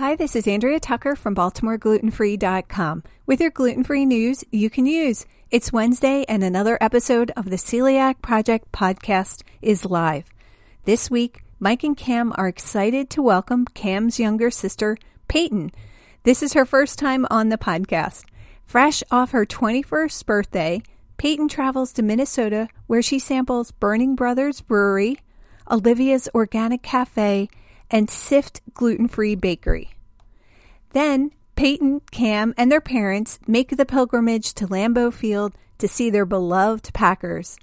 Hi, this is Andrea Tucker from BaltimoreGlutenFree.com with your gluten free news you can use. It's Wednesday, and another episode of the Celiac Project podcast is live. This week, Mike and Cam are excited to welcome Cam's younger sister, Peyton. This is her first time on the podcast. Fresh off her 21st birthday, Peyton travels to Minnesota where she samples Burning Brothers Brewery, Olivia's Organic Cafe, and Sift Gluten Free Bakery. Then, Peyton, Cam, and their parents make the pilgrimage to Lambeau Field to see their beloved Packers.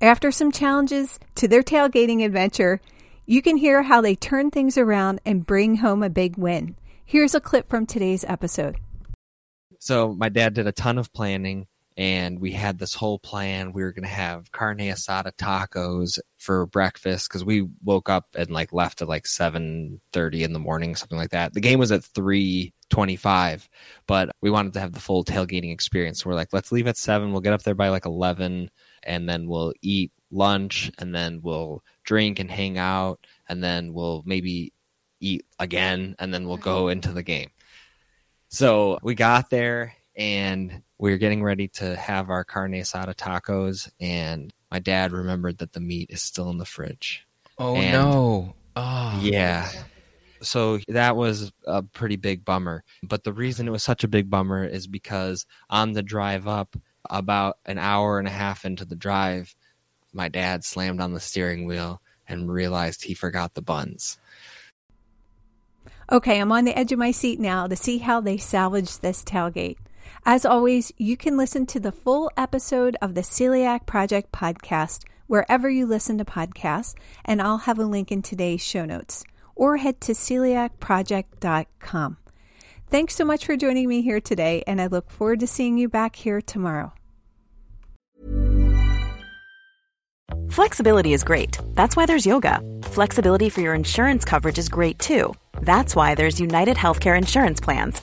After some challenges to their tailgating adventure, you can hear how they turn things around and bring home a big win. Here's a clip from today's episode. So my dad did a ton of planning and we had this whole plan. We were going to have carne asada tacos for breakfast because we woke up and like left at like 7.30 in the morning, something like that. The game was at 3.25, but we wanted to have the full tailgating experience. So we're like, let's leave at 7. We'll get up there by like 11 and then we'll eat lunch and then we'll drink and hang out and then we'll maybe eat again and then we'll go into the game. So we got there and we were getting ready to have our carne asada tacos, and my dad remembered that the meat is still in the fridge. Oh And- no! Oh Yeah. So that was a pretty big bummer. But the reason it was such a big bummer is because on the drive up, about an hour and a half into the drive, my dad slammed on the steering wheel and realized he forgot the buns. Okay, I'm on the edge of my seat now to see how they salvage this tailgate. As always, you can listen to the full episode of the Celiac Project podcast wherever you listen to podcasts, and I'll have a link in today's show notes. Or head to celiacproject.com. Thanks so much for joining me here today, and I look forward to seeing you back here tomorrow. Flexibility is great. That's why there's yoga. Flexibility for your insurance coverage is great too. That's why there's United Healthcare Insurance Plans.